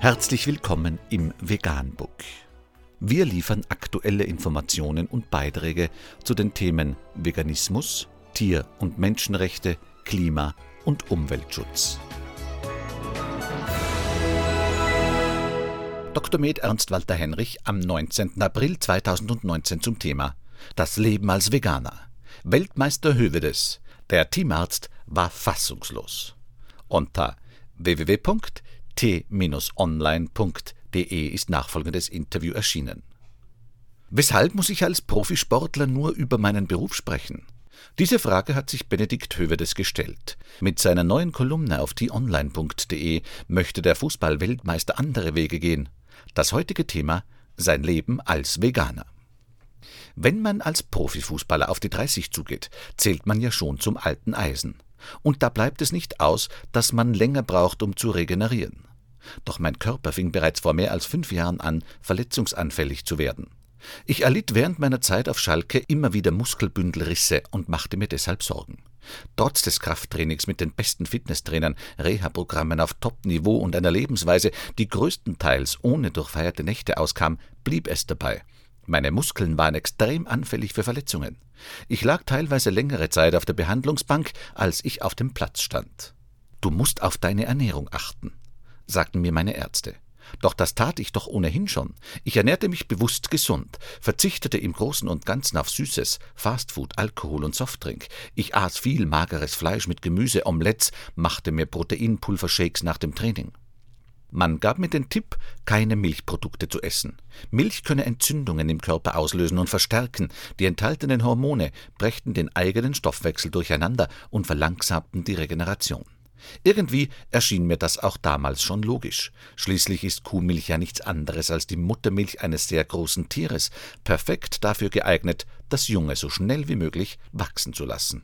Herzlich willkommen im Veganbook. Wir liefern aktuelle Informationen und Beiträge zu den Themen Veganismus, Tier- und Menschenrechte, Klima- und Umweltschutz. Dr. Med Ernst Walter Henrich am 19. April 2019 zum Thema Das Leben als Veganer. Weltmeister Hövedes, der Teamarzt, war fassungslos. Unter www.t-online.de ist nachfolgendes Interview erschienen. Weshalb muss ich als Profisportler nur über meinen Beruf sprechen? Diese Frage hat sich Benedikt Hövedes gestellt. Mit seiner neuen Kolumne auf t-online.de möchte der Fußball-Weltmeister andere Wege gehen. Das heutige Thema sein Leben als Veganer. Wenn man als Profifußballer auf die 30 zugeht, zählt man ja schon zum alten Eisen. Und da bleibt es nicht aus, dass man länger braucht, um zu regenerieren. Doch mein Körper fing bereits vor mehr als fünf Jahren an, verletzungsanfällig zu werden. Ich erlitt während meiner Zeit auf Schalke immer wieder Muskelbündelrisse und machte mir deshalb Sorgen. Trotz des Krafttrainings mit den besten Fitnesstrainern, Reha-Programmen auf Top-Niveau und einer Lebensweise, die größtenteils ohne durchfeierte Nächte auskam, blieb es dabei. Meine Muskeln waren extrem anfällig für Verletzungen. Ich lag teilweise längere Zeit auf der Behandlungsbank, als ich auf dem Platz stand. Du musst auf deine Ernährung achten, sagten mir meine Ärzte. Doch das tat ich doch ohnehin schon. Ich ernährte mich bewusst gesund, verzichtete im Großen und Ganzen auf Süßes, Fastfood, Alkohol und Softdrink. Ich aß viel mageres Fleisch mit Gemüse, Omelettes, machte mir Proteinpulvershakes nach dem Training. Man gab mir den Tipp, keine Milchprodukte zu essen. Milch könne Entzündungen im Körper auslösen und verstärken. Die enthaltenen Hormone brächten den eigenen Stoffwechsel durcheinander und verlangsamten die Regeneration. Irgendwie erschien mir das auch damals schon logisch. Schließlich ist Kuhmilch ja nichts anderes als die Muttermilch eines sehr großen Tieres, perfekt dafür geeignet, das Junge so schnell wie möglich wachsen zu lassen.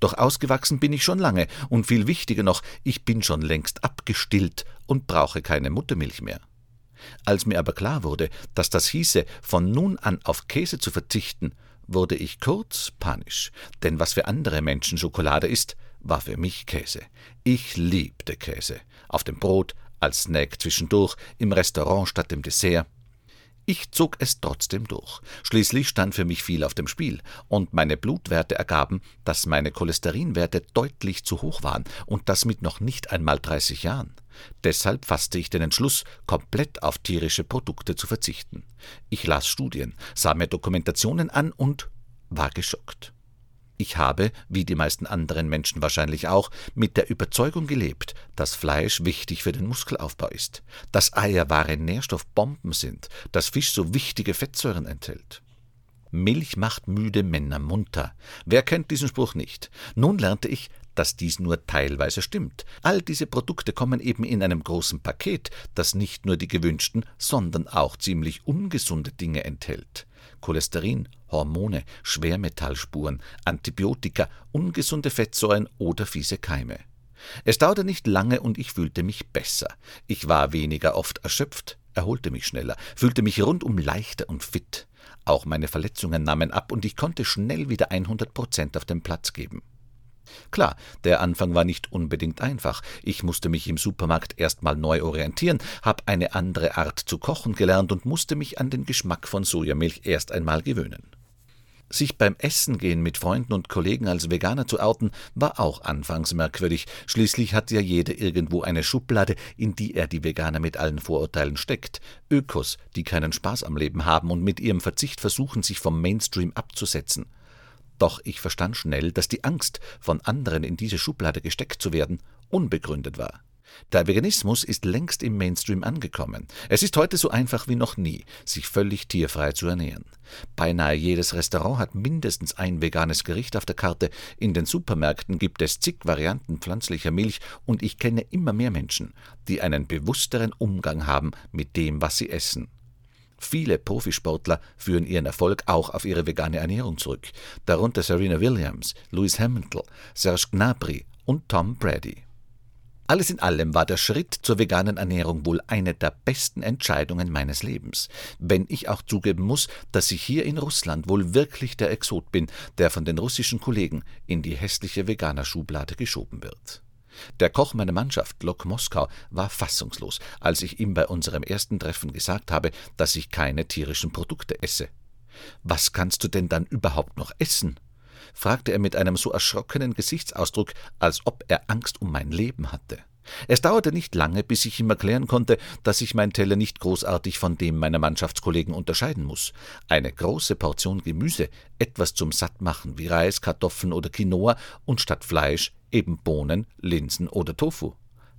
Doch ausgewachsen bin ich schon lange, und viel wichtiger noch, ich bin schon längst abgestillt und brauche keine Muttermilch mehr. Als mir aber klar wurde, dass das hieße, von nun an auf Käse zu verzichten, wurde ich kurz panisch, denn was für andere Menschen Schokolade ist, war für mich Käse. Ich liebte Käse. Auf dem Brot, als Snack zwischendurch, im Restaurant statt dem Dessert. Ich zog es trotzdem durch. Schließlich stand für mich viel auf dem Spiel, und meine Blutwerte ergaben, dass meine Cholesterinwerte deutlich zu hoch waren, und das mit noch nicht einmal 30 Jahren. Deshalb fasste ich den Entschluss, komplett auf tierische Produkte zu verzichten. Ich las Studien, sah mir Dokumentationen an und war geschockt. Ich habe, wie die meisten anderen Menschen wahrscheinlich auch, mit der Überzeugung gelebt, dass Fleisch wichtig für den Muskelaufbau ist, dass Eier wahre Nährstoffbomben sind, dass Fisch so wichtige Fettsäuren enthält. Milch macht müde Männer munter. Wer kennt diesen Spruch nicht? Nun lernte ich, dass dies nur teilweise stimmt. All diese Produkte kommen eben in einem großen Paket, das nicht nur die gewünschten, sondern auch ziemlich ungesunde Dinge enthält. Cholesterin, Hormone, Schwermetallspuren, Antibiotika, ungesunde Fettsäuren oder fiese Keime. Es dauerte nicht lange und ich fühlte mich besser. Ich war weniger oft erschöpft, erholte mich schneller, fühlte mich rundum leichter und fit. Auch meine Verletzungen nahmen ab und ich konnte schnell wieder 100 Prozent auf den Platz geben. Klar, der Anfang war nicht unbedingt einfach. Ich musste mich im Supermarkt erstmal neu orientieren, habe eine andere Art zu kochen gelernt und musste mich an den Geschmack von Sojamilch erst einmal gewöhnen. Sich beim Essen gehen mit Freunden und Kollegen als Veganer zu outen, war auch anfangs merkwürdig. Schließlich hat ja jeder irgendwo eine Schublade, in die er die Veganer mit allen Vorurteilen steckt. Ökos, die keinen Spaß am Leben haben und mit ihrem Verzicht versuchen, sich vom Mainstream abzusetzen. Doch ich verstand schnell, dass die Angst, von anderen in diese Schublade gesteckt zu werden, unbegründet war. Der Veganismus ist längst im Mainstream angekommen. Es ist heute so einfach wie noch nie, sich völlig tierfrei zu ernähren. Beinahe jedes Restaurant hat mindestens ein veganes Gericht auf der Karte, in den Supermärkten gibt es zig Varianten pflanzlicher Milch und ich kenne immer mehr Menschen, die einen bewussteren Umgang haben mit dem, was sie essen. Viele Profisportler führen ihren Erfolg auch auf ihre vegane Ernährung zurück, darunter Serena Williams, Lewis Hamilton, Serge Gnabry und Tom Brady. Alles in allem war der Schritt zur veganen Ernährung wohl eine der besten Entscheidungen meines Lebens, wenn ich auch zugeben muss, dass ich hier in Russland wohl wirklich der Exot bin, der von den russischen Kollegen in die hässliche Veganer-Schublade geschoben wird. Der Koch meiner Mannschaft, Lok Moskau, war fassungslos, als ich ihm bei unserem ersten Treffen gesagt habe, dass ich keine tierischen Produkte esse. Was kannst du denn dann überhaupt noch essen? Fragte er mit einem so erschrockenen Gesichtsausdruck, als ob er Angst um mein Leben hatte. Es dauerte nicht lange, bis ich ihm erklären konnte, dass sich mein Teller nicht großartig von dem meiner Mannschaftskollegen unterscheiden muss. Eine große Portion Gemüse, etwas zum Sattmachen wie Reis, Kartoffeln oder Quinoa und statt Fleisch eben Bohnen, Linsen oder Tofu.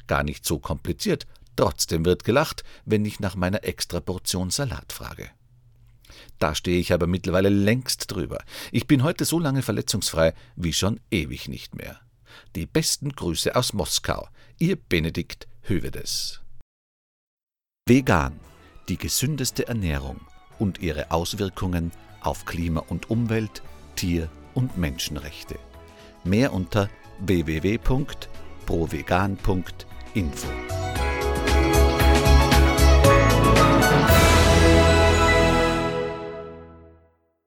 Gar nicht so kompliziert, trotzdem wird gelacht, wenn ich nach meiner Extraportion Salat frage. Da stehe ich aber mittlerweile längst drüber. Ich bin heute so lange verletzungsfrei wie schon ewig nicht mehr. Die besten Grüße aus Moskau, Ihr Benedikt Hövedes. Vegan, die gesündeste Ernährung und ihre Auswirkungen auf Klima und Umwelt, Tier- und Menschenrechte. Mehr unter www.provegan.info.